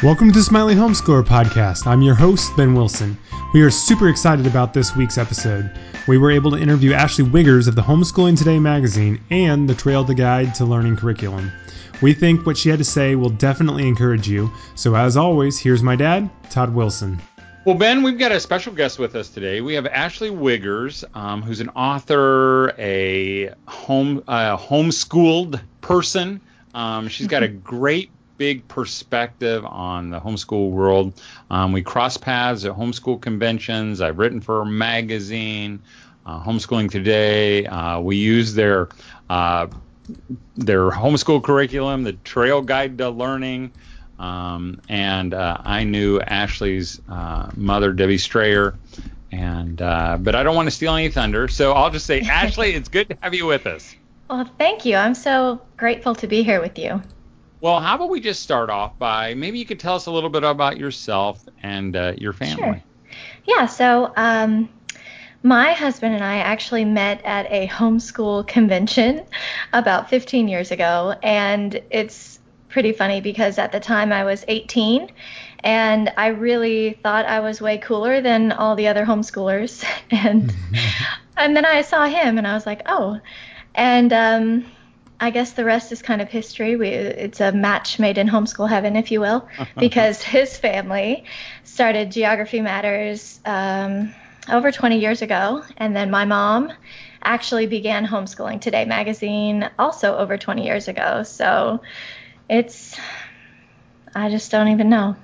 Welcome to the Smiling Homeschooler Podcast. I'm your host, Ben Wilson. We are super excited about this week's episode. We were able to interview Ashley Wiggers of the Homeschooling Today magazine and the Trail to Guide to Learning curriculum. We think what she had to say will definitely encourage you. So, as always, here's my dad, Todd Wilson. Well, Ben, we've got a special guest with us today. We have Ashley Wiggers, um, who's an author, a home uh, homeschooled person. Um, she's got a great big perspective on the homeschool world. Um, we cross paths at homeschool conventions. I've written for a magazine, uh, Homeschooling Today. Uh, we use their uh, their homeschool curriculum, the Trail Guide to Learning. Um, and uh, I knew Ashley's uh, mother, Debbie Strayer, and uh, but I don't want to steal any thunder, so I'll just say, Ashley, it's good to have you with us. Well, thank you. I'm so grateful to be here with you. Well, how about we just start off by maybe you could tell us a little bit about yourself and uh, your family. Sure. Yeah. So, um, my husband and I actually met at a homeschool convention about 15 years ago, and it's pretty funny because at the time I was 18 and I really thought I was way cooler than all the other homeschoolers and and then I saw him and I was like, "Oh." And um I guess the rest is kind of history. We, it's a match made in homeschool heaven, if you will, because his family started Geography Matters um, over 20 years ago, and then my mom actually began Homeschooling Today magazine also over 20 years ago. So it's, I just don't even know.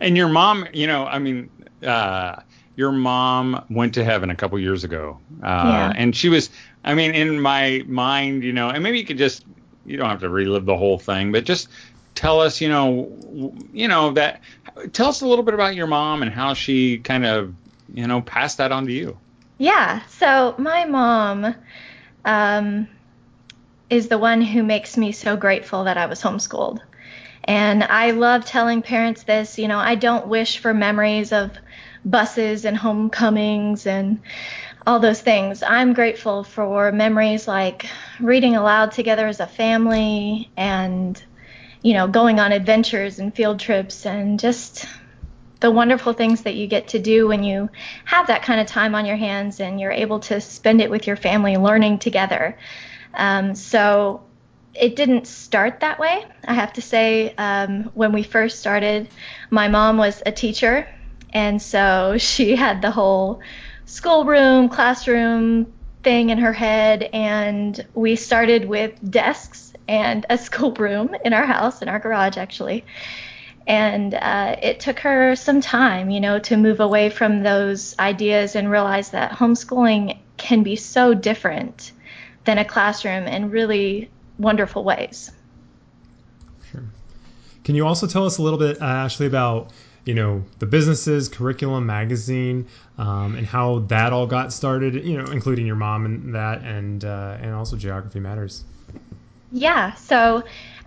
And your mom, you know, I mean, uh, your mom went to heaven a couple years ago, uh, yeah. and she was I mean, in my mind, you know, and maybe you could just, you don't have to relive the whole thing, but just tell us, you know, you know that. Tell us a little bit about your mom and how she kind of, you know, passed that on to you. Yeah. So my mom um, is the one who makes me so grateful that I was homeschooled. And I love telling parents this, you know, I don't wish for memories of buses and homecomings and all those things. I'm grateful for memories like reading aloud together as a family and, you know, going on adventures and field trips and just the wonderful things that you get to do when you have that kind of time on your hands and you're able to spend it with your family learning together. Um, so it didn't start that way. I have to say, um, when we first started, my mom was a teacher, and so she had the whole schoolroom, classroom thing in her head, and we started with desks and a schoolroom in our house, in our garage actually. And uh, it took her some time, you know, to move away from those ideas and realize that homeschooling can be so different than a classroom in really wonderful ways. Sure. Can you also tell us a little bit, uh, Ashley, about you know the businesses curriculum magazine um, and how that all got started you know including your mom and that and uh, and also geography matters. Yeah so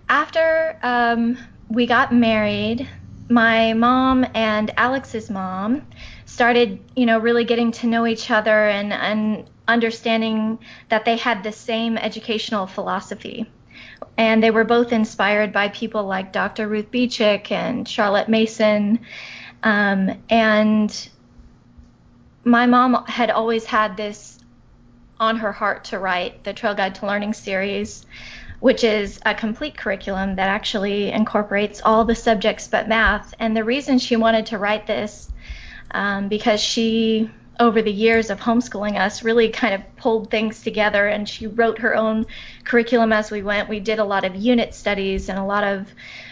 after um, we got married my mom and alex's mom started you know really getting to know each other and and understanding that they had the same educational philosophy and they were both inspired by people like Dr. Ruth Beechick and Charlotte Mason. Um, and my mom had always had this on her heart to write the Trail Guide to Learning series, which is a complete curriculum that actually incorporates all the subjects but math. And the reason she wanted to write this, um, because she over the years of homeschooling us really kind of pulled things together and she wrote her own curriculum as we went. We did a lot of unit studies and a lot of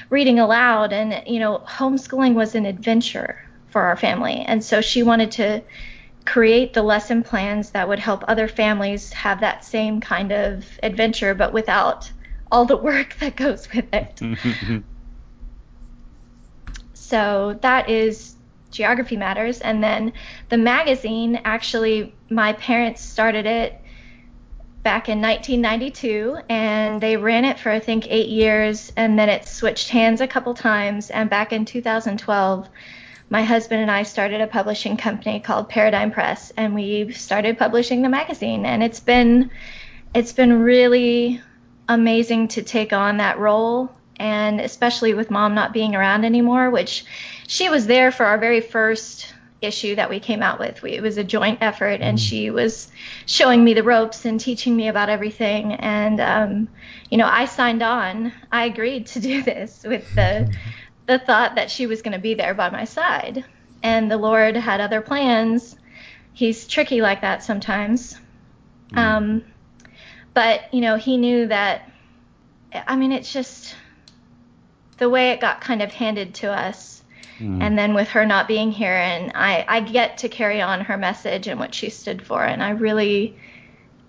reading aloud and you know homeschooling was an adventure for our family and so she wanted to create the lesson plans that would help other families have that same kind of adventure but without all the work that goes with it. so that is Geography Matters. And then the magazine, actually, my parents started it back in 1992 and they ran it for I think eight years and then it switched hands a couple times. And back in 2012, my husband and I started a publishing company called Paradigm Press and we started publishing the magazine. And it's been it's been really amazing to take on that role and especially with mom not being around anymore, which she was there for our very first issue that we came out with. We, it was a joint effort, and she was showing me the ropes and teaching me about everything. And um, you know, I signed on. I agreed to do this with the the thought that she was going to be there by my side. And the Lord had other plans. He's tricky like that sometimes. Mm. Um, but you know, he knew that. I mean, it's just the way it got kind of handed to us Mm. And then with her not being here, and I, I get to carry on her message and what she stood for. And I really,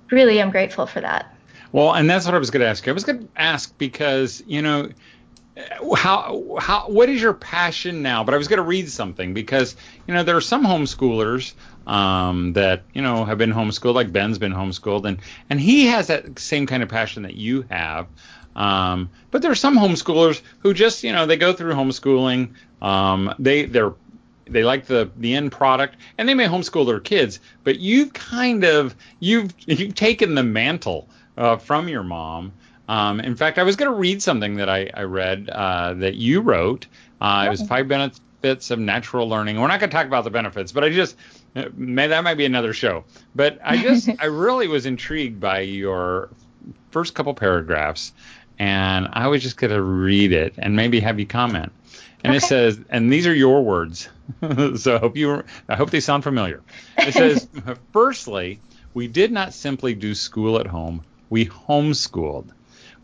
really am grateful for that. Well, and that's what I was going to ask you. I was going to ask because, you know, how how what is your passion now? But I was going to read something because you know there are some homeschoolers um, that you know have been homeschooled, like Ben's been homeschooled, and and he has that same kind of passion that you have. Um, but there are some homeschoolers who just, you know, they go through homeschooling. Um, they they're they like the the end product, and they may homeschool their kids. But you've kind of you've you've taken the mantle uh, from your mom. Um, in fact, I was going to read something that I, I read uh, that you wrote. Uh, it was five benefits of natural learning. We're not going to talk about the benefits, but I just may, that might be another show. But I just I really was intrigued by your first couple paragraphs and I was just going to read it and maybe have you comment. And okay. it says, and these are your words, so I hope you, I hope they sound familiar. It says, firstly, we did not simply do school at home; we homeschooled.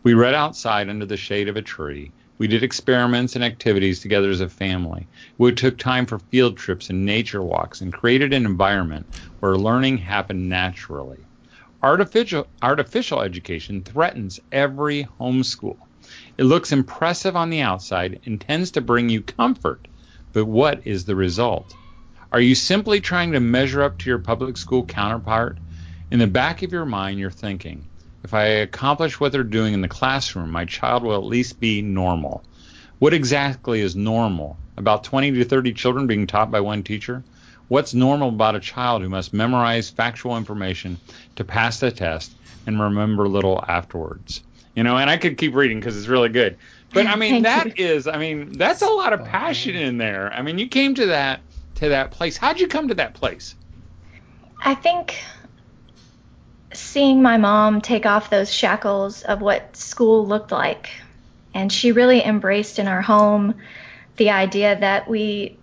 We read outside under the shade of a tree. We did experiments and activities together as a family. We took time for field trips and nature walks and created an environment where learning happened naturally. Artificial, artificial education threatens every homeschool. It looks impressive on the outside and tends to bring you comfort, but what is the result? Are you simply trying to measure up to your public school counterpart? In the back of your mind, you're thinking, if I accomplish what they're doing in the classroom, my child will at least be normal. What exactly is normal? About 20 to 30 children being taught by one teacher? What's normal about a child who must memorize factual information to pass the test and remember little afterwards? You know, and I could keep reading because it's really good. But I mean, that you. is, I mean, that's a lot of oh, passion in there. I mean, you came to that to that place. How'd you come to that place? I think seeing my mom take off those shackles of what school looked like, and she really embraced in our home the idea that we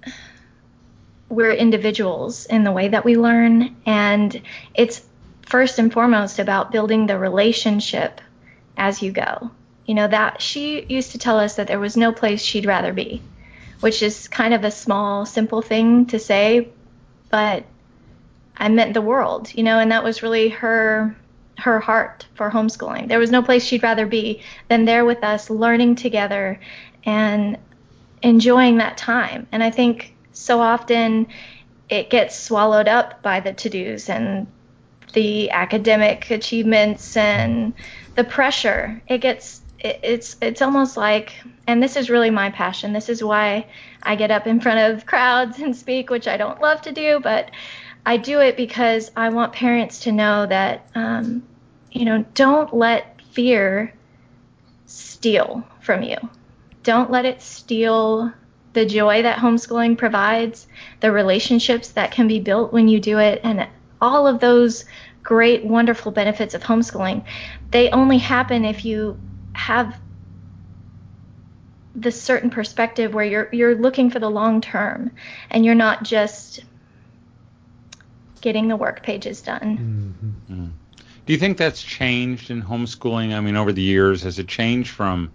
we're individuals in the way that we learn and it's first and foremost about building the relationship as you go. You know that she used to tell us that there was no place she'd rather be which is kind of a small simple thing to say but i meant the world you know and that was really her her heart for homeschooling. There was no place she'd rather be than there with us learning together and enjoying that time. And i think so often it gets swallowed up by the to dos and the academic achievements and the pressure. It gets it's it's almost like and this is really my passion. This is why I get up in front of crowds and speak, which I don't love to do, but I do it because I want parents to know that um, you know don't let fear steal from you. Don't let it steal the joy that homeschooling provides, the relationships that can be built when you do it, and all of those great, wonderful benefits of homeschooling, they only happen if you have this certain perspective where you're you're looking for the long term and you're not just getting the work pages done. Mm-hmm. Mm. Do you think that's changed in homeschooling? I mean, over the years, has it changed from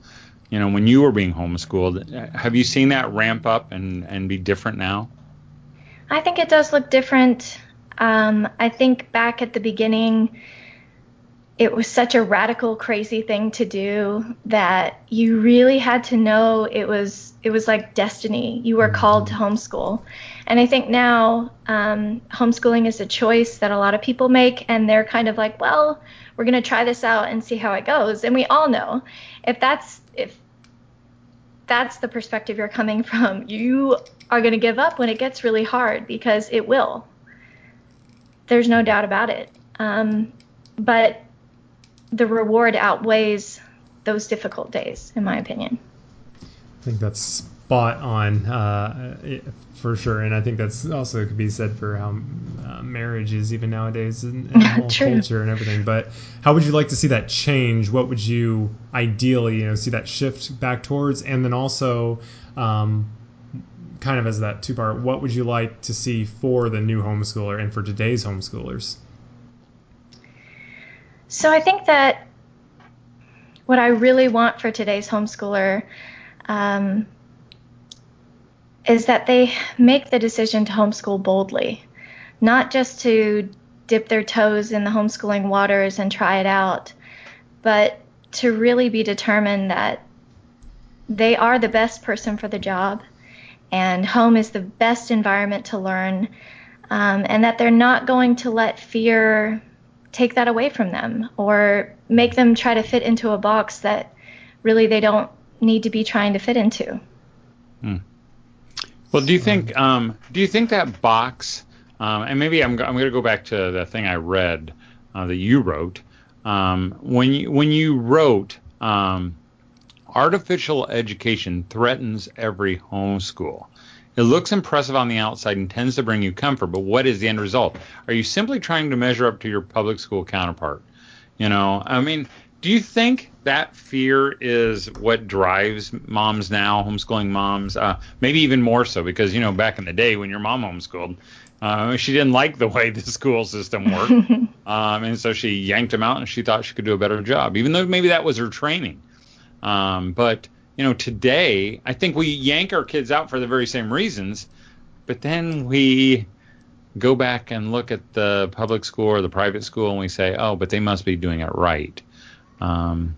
you know, when you were being homeschooled. Have you seen that ramp up and, and be different now? I think it does look different. Um, I think back at the beginning, it was such a radical, crazy thing to do that you really had to know it was it was like destiny. You were called to homeschool, and I think now um, homeschooling is a choice that a lot of people make, and they're kind of like, well, we're going to try this out and see how it goes. And we all know if that's if that's the perspective you're coming from, you are going to give up when it gets really hard because it will. There's no doubt about it. Um, but the reward outweighs those difficult days, in my opinion. I think that's spot on uh, for sure, and I think that's also could be said for how uh, marriage is even nowadays and, and whole culture and everything. But how would you like to see that change? What would you ideally, you know, see that shift back towards, and then also. Um, kind of as that two part, what would you like to see for the new homeschooler and for today's homeschoolers? So I think that what I really want for today's homeschooler um, is that they make the decision to homeschool boldly, not just to dip their toes in the homeschooling waters and try it out, but to really be determined that they are the best person for the job and home is the best environment to learn, um, and that they're not going to let fear take that away from them or make them try to fit into a box that really they don't need to be trying to fit into. Hmm. Well, do you think um, do you think that box, um, and maybe I'm, I'm going to go back to the thing I read uh, that you wrote um, when you when you wrote um, artificial education threatens every homeschool. It looks impressive on the outside and tends to bring you comfort, but what is the end result? Are you simply trying to measure up to your public school counterpart? You know, I mean, do you think that fear is what drives moms now, homeschooling moms? Uh, maybe even more so because you know back in the day when your mom homeschooled, uh, she didn't like the way the school system worked, um, and so she yanked him out, and she thought she could do a better job, even though maybe that was her training. Um, but you know, today I think we yank our kids out for the very same reasons, but then we go back and look at the public school or the private school and we say, oh, but they must be doing it right. Um,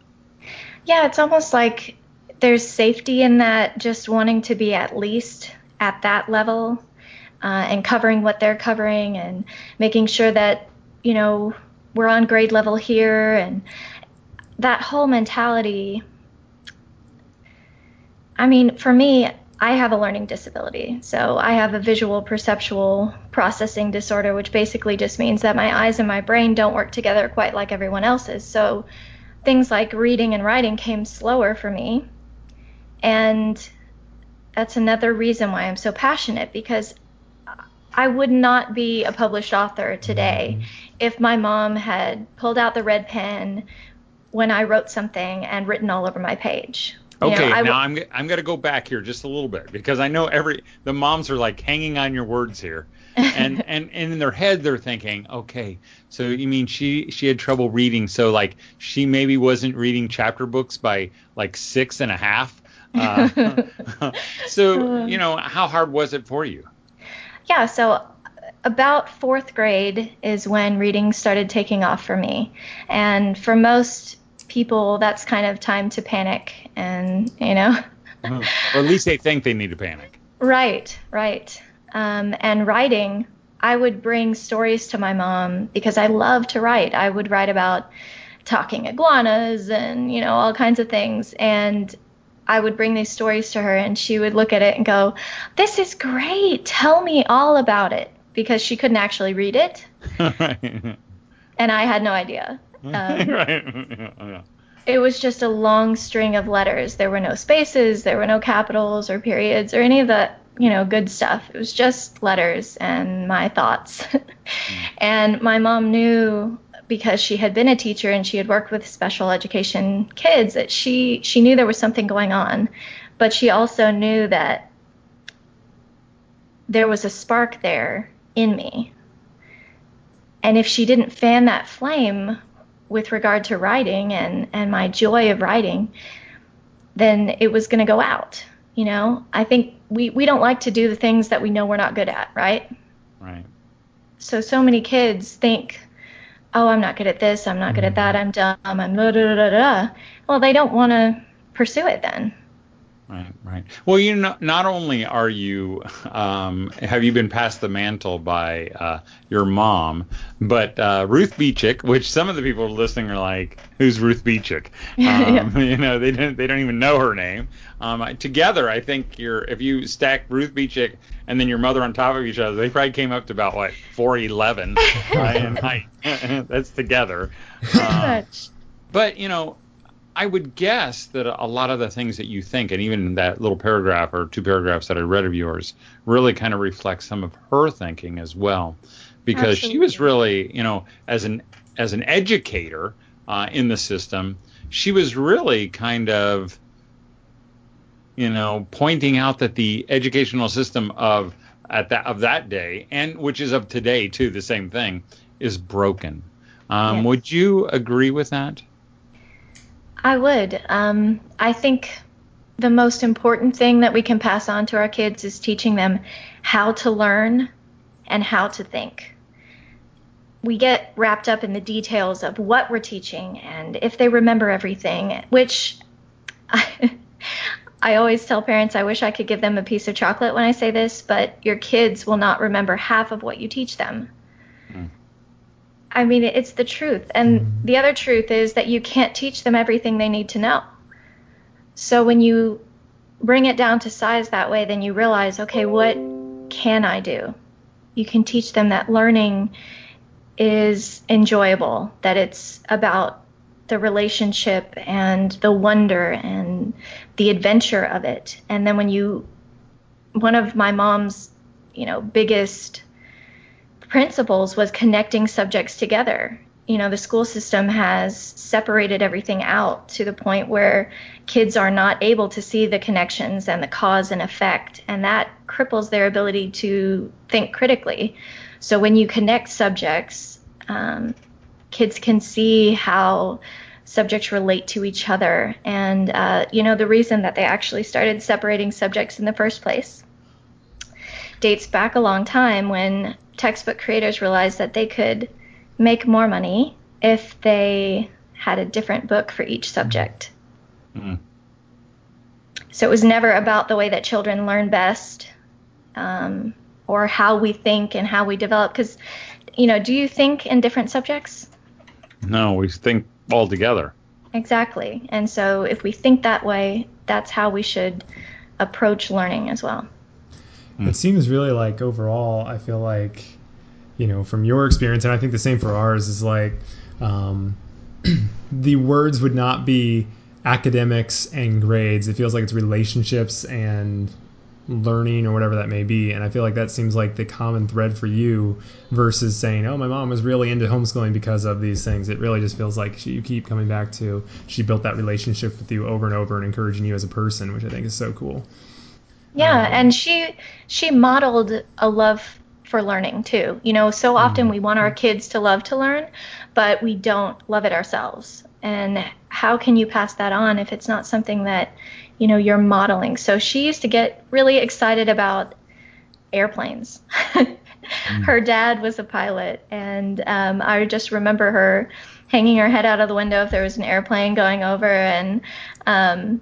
yeah, it's almost like there's safety in that just wanting to be at least at that level uh, and covering what they're covering and making sure that, you know, we're on grade level here and that whole mentality. I mean, for me, I have a learning disability. So I have a visual perceptual processing disorder, which basically just means that my eyes and my brain don't work together quite like everyone else's. So things like reading and writing came slower for me. And that's another reason why I'm so passionate because I would not be a published author today mm-hmm. if my mom had pulled out the red pen when I wrote something and written all over my page. Okay, you know, now I'm I'm gonna go back here just a little bit because I know every the moms are like hanging on your words here, and and and in their head they're thinking, okay, so you mean she she had trouble reading, so like she maybe wasn't reading chapter books by like six and a half. Uh, so you know how hard was it for you? Yeah, so about fourth grade is when reading started taking off for me, and for most people, that's kind of time to panic, and you know. uh-huh. Or at least they think they need to panic. Right, right. Um, and writing, I would bring stories to my mom because I love to write. I would write about talking iguanas and you know all kinds of things, and I would bring these stories to her, and she would look at it and go, "This is great. Tell me all about it," because she couldn't actually read it, right. and I had no idea. Um, right. It was just a long string of letters. There were no spaces, there were no capitals or periods or any of the, you know, good stuff. It was just letters and my thoughts. And my mom knew because she had been a teacher and she had worked with special education kids that she she knew there was something going on, but she also knew that there was a spark there in me. And if she didn't fan that flame with regard to writing and, and my joy of writing, then it was going to go out. You know, I think we, we don't like to do the things that we know we're not good at, right? Right. So, so many kids think, oh, I'm not good at this, I'm not good at mm-hmm. that, I'm dumb, I'm da da da da. Well, they don't want to pursue it then. Right, right. Well, you know, not only are you um, have you been passed the mantle by uh, your mom, but uh, Ruth Beechick, which some of the people listening are like, "Who's Ruth Beechick?" Um, yeah. You know, they don't they don't even know her name. Um, together, I think you're if you stack Ruth Beechick and then your mother on top of each other, they probably came up to about what 4'11 in height. That's together. Um, but you know, I would guess that a lot of the things that you think, and even that little paragraph or two paragraphs that I read of yours, really kind of reflect some of her thinking as well, because Absolutely. she was really, you know, as an as an educator uh, in the system, she was really kind of, you know, pointing out that the educational system of at that of that day and which is of today too, the same thing, is broken. Um, yes. Would you agree with that? I would. Um, I think the most important thing that we can pass on to our kids is teaching them how to learn and how to think. We get wrapped up in the details of what we're teaching and if they remember everything, which I, I always tell parents I wish I could give them a piece of chocolate when I say this, but your kids will not remember half of what you teach them. Mm. I mean, it's the truth. And mm-hmm. the other truth is that you can't teach them everything they need to know. So when you bring it down to size that way, then you realize, okay, what can I do? You can teach them that learning is enjoyable, that it's about the relationship and the wonder and the adventure of it. And then when you, one of my mom's, you know, biggest principles was connecting subjects together. You know, the school system has separated everything out to the point where kids are not able to see the connections and the cause and effect, and that cripples their ability to think critically. So when you connect subjects, um, kids can see how subjects relate to each other. And, uh, you know, the reason that they actually started separating subjects in the first place dates back a long time when textbook creators realized that they could make more money if they had a different book for each subject. Mm-hmm. So it was never about the way that children learn best um, or how we think and how we develop. Because, you know, do you think in different subjects? No, we think all together. Exactly. And so if we think that way, that's how we should approach learning as well. Mm. It seems really like overall, I feel like, you know, from your experience, and I think the same for ours, is like um, the words would not be academics and grades. It feels like it's relationships and learning or whatever that may be. And I feel like that seems like the common thread for you versus saying, oh, my mom was really into homeschooling because of these things. It really just feels like she, you keep coming back to she built that relationship with you over and over and encouraging you as a person, which I think is so cool. Yeah, and she she modeled a love for learning too. You know, so often mm-hmm. we want our kids to love to learn, but we don't love it ourselves. And how can you pass that on if it's not something that, you know, you're modeling? So she used to get really excited about airplanes. mm. Her dad was a pilot, and um, I just remember her hanging her head out of the window if there was an airplane going over, and um,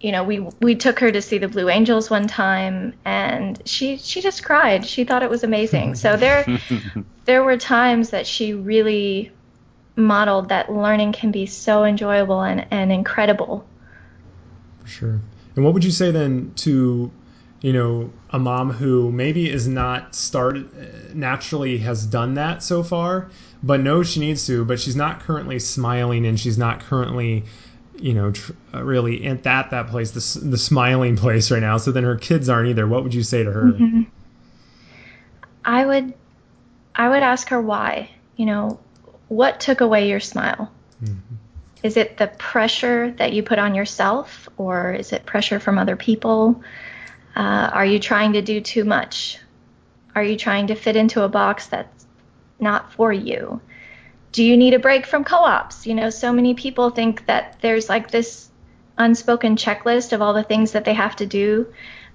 you know, we we took her to see the Blue Angels one time, and she she just cried. She thought it was amazing. so there there were times that she really modeled that learning can be so enjoyable and, and incredible. For sure. And what would you say then to, you know, a mom who maybe is not started naturally has done that so far, but knows she needs to, but she's not currently smiling and she's not currently you know, tr- uh, really at that that place, the the smiling place right now. So then her kids aren't either. What would you say to her? Mm-hmm. I would, I would ask her why. You know, what took away your smile? Mm-hmm. Is it the pressure that you put on yourself, or is it pressure from other people? Uh, are you trying to do too much? Are you trying to fit into a box that's not for you? Do you need a break from co-ops? You know, so many people think that there's like this unspoken checklist of all the things that they have to do,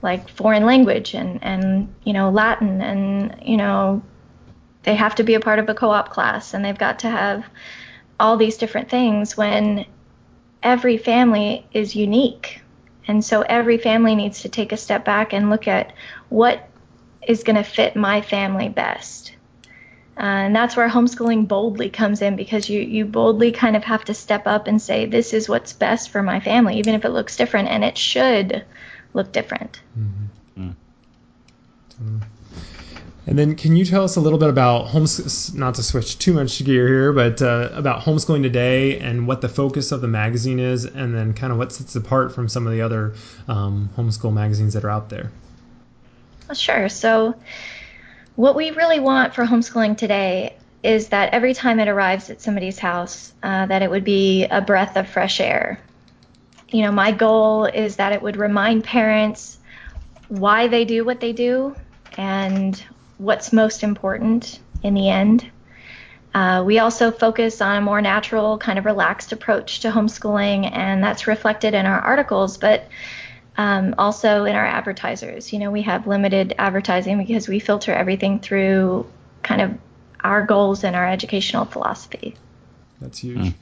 like foreign language and and you know Latin and you know they have to be a part of a co-op class and they've got to have all these different things when every family is unique. And so every family needs to take a step back and look at what is going to fit my family best and that's where homeschooling boldly comes in because you, you boldly kind of have to step up and say, this is what's best for my family, even if it looks different, and it should look different. Mm-hmm. Mm. And then, can you tell us a little bit about homes? Not to switch too much gear here, but uh, about homeschooling today and what the focus of the magazine is, and then kind of what sets apart from some of the other um, homeschool magazines that are out there. Sure. So, what we really want for homeschooling today is that every time it arrives at somebody's house, uh, that it would be a breath of fresh air. You know, my goal is that it would remind parents why they do what they do and what's most important in the end. Uh, we also focus on a more natural, kind of relaxed approach to homeschooling, and that's reflected in our articles, but um, also in our advertisers. You know, we have limited advertising because we filter everything through kind of our goals and our educational philosophy. That's huge. Mm.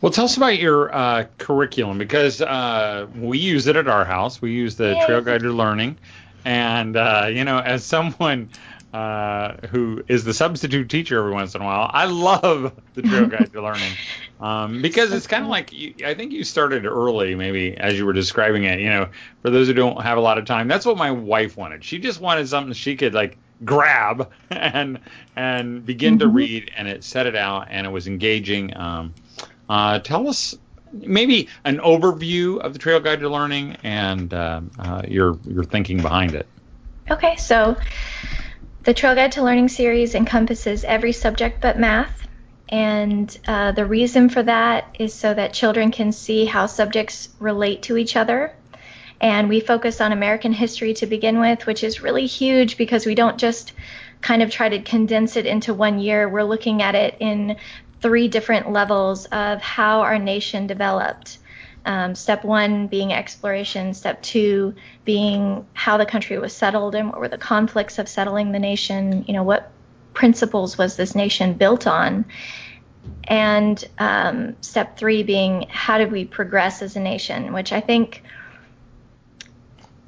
Well, tell us about your uh, curriculum because uh, we use it at our house. We use the Trail Guide to Learning, and uh, you know, as someone uh, who is the substitute teacher every once in a while, I love the Trail Guide to Learning um, because it's kind of like you, I think you started early, maybe as you were describing it. You know, for those who don't have a lot of time, that's what my wife wanted. She just wanted something she could like grab and and begin mm-hmm. to read, and it set it out, and it was engaging. Um, uh, tell us maybe an overview of the Trail Guide to Learning and uh, uh, your your thinking behind it. Okay, so the Trail Guide to Learning series encompasses every subject but math, and uh, the reason for that is so that children can see how subjects relate to each other. And we focus on American history to begin with, which is really huge because we don't just kind of try to condense it into one year. We're looking at it in three different levels of how our nation developed. Um, step one being exploration, step two being how the country was settled and what were the conflicts of settling the nation, you know, what principles was this nation built on. And um, step three being how did we progress as a nation, which I think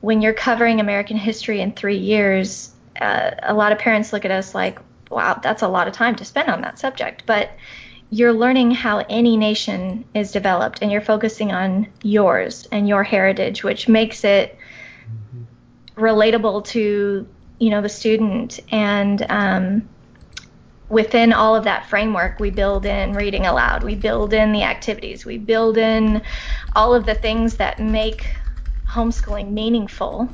when you're covering American history in three years, uh, a lot of parents look at us like, wow, that's a lot of time to spend on that subject. But you're learning how any nation is developed and you're focusing on yours and your heritage which makes it relatable to you know the student and um, within all of that framework we build in reading aloud we build in the activities we build in all of the things that make homeschooling meaningful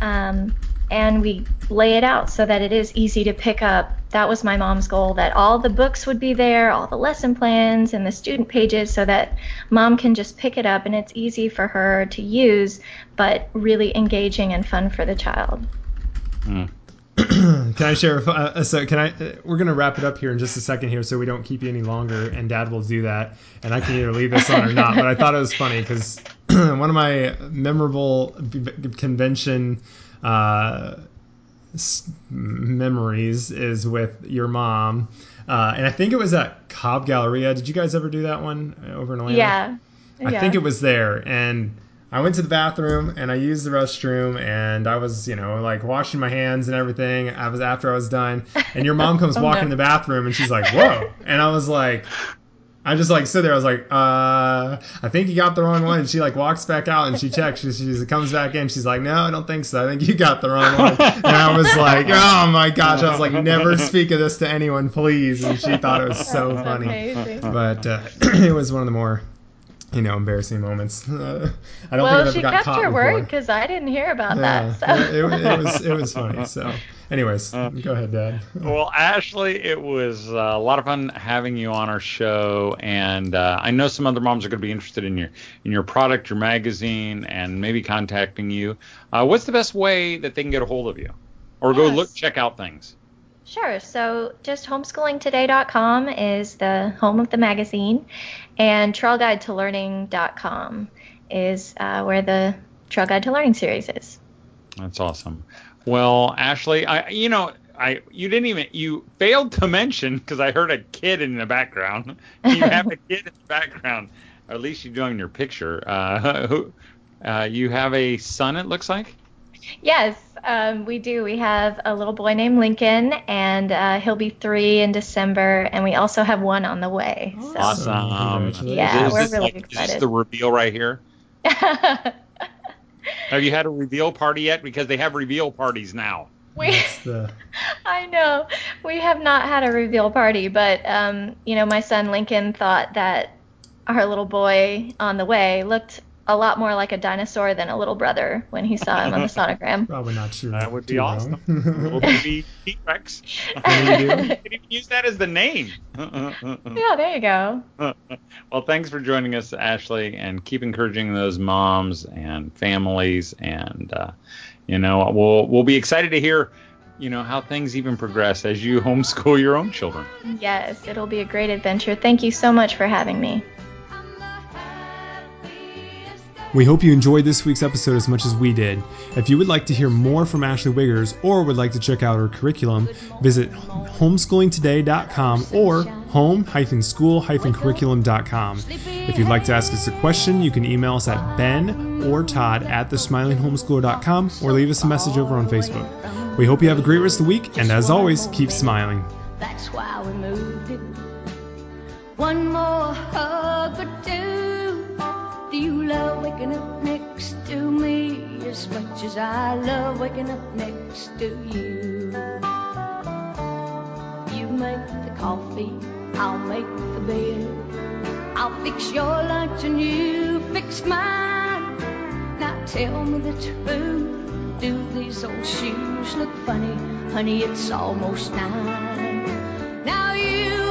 um, and we lay it out so that it is easy to pick up. That was my mom's goal that all the books would be there, all the lesson plans and the student pages so that mom can just pick it up and it's easy for her to use, but really engaging and fun for the child. Mm. can I share? Uh, so can I? Uh, we're gonna wrap it up here in just a second here, so we don't keep you any longer. And Dad will do that, and I can either leave this on or not. But I thought it was funny because one of my memorable convention uh, memories is with your mom. Uh, and I think it was at Cobb Galleria. Did you guys ever do that one over in Atlanta? Yeah. I yeah. think it was there. And I went to the bathroom and I used the restroom and I was, you know, like washing my hands and everything. I was after I was done. And your mom comes oh, walking no. in the bathroom and she's like, whoa. And I was like, I just like sit there. I was like, uh, I think you got the wrong one. And she like walks back out and she checks. She, she comes back in. She's like, no, I don't think so. I think you got the wrong one. And I was like, oh my gosh. I was like, never speak of this to anyone, please. And she thought it was so funny. Amazing. But uh, it was one of the more you know, embarrassing moments. Uh, I don't well, think I've ever got caught Well, she kept her word because I didn't hear about yeah, that. So. It, it, it, was it was funny. So, anyways, uh, go ahead, Dad. well, Ashley, it was uh, a lot of fun having you on our show, and uh, I know some other moms are going to be interested in your in your product, your magazine, and maybe contacting you. Uh, what's the best way that they can get a hold of you, or yes. go look check out things? Sure. So just homeschoolingtoday.com is the home of the magazine, and trailguidetolearning.com is uh, where the Trail Guide to Learning series is. That's awesome. Well, Ashley, I you know I you didn't even you failed to mention because I heard a kid in the background. You have a kid in the background. Or at least you do in your picture. Uh, who, uh, you have a son, it looks like. Yes, um, we do. We have a little boy named Lincoln, and uh, he'll be three in December, and we also have one on the way. So. Awesome. Yeah, is we're really like, excited. Is this the reveal right here? have you had a reveal party yet? Because they have reveal parties now. We, the... I know we have not had a reveal party, but um, you know, my son Lincoln thought that our little boy on the way looked a lot more like a dinosaur than a little brother when he saw him on the sonogram. Probably not true. That would be awesome. little baby T-Rex. can even use that as the name. yeah, there you go. well, thanks for joining us, Ashley, and keep encouraging those moms and families, and uh, you know, we'll we'll be excited to hear. You know how things even progress as you homeschool your own children. Yes, it'll be a great adventure. Thank you so much for having me. We hope you enjoyed this week's episode as much as we did. If you would like to hear more from Ashley Wiggers or would like to check out her curriculum, visit homeschoolingtoday.com or home-school-curriculum.com. If you'd like to ask us a question, you can email us at ben or todd at thesmilinghomeschooler.com or leave us a message over on Facebook. We hope you have a great rest of the week, and as always, keep smiling. That's why we moved it. One more hug love waking up next to me as much as I love waking up next to you? You make the coffee, I'll make the bed. I'll fix your lunch and you fix mine. Now tell me the truth. Do these old shoes look funny? Honey, it's almost nine. Now you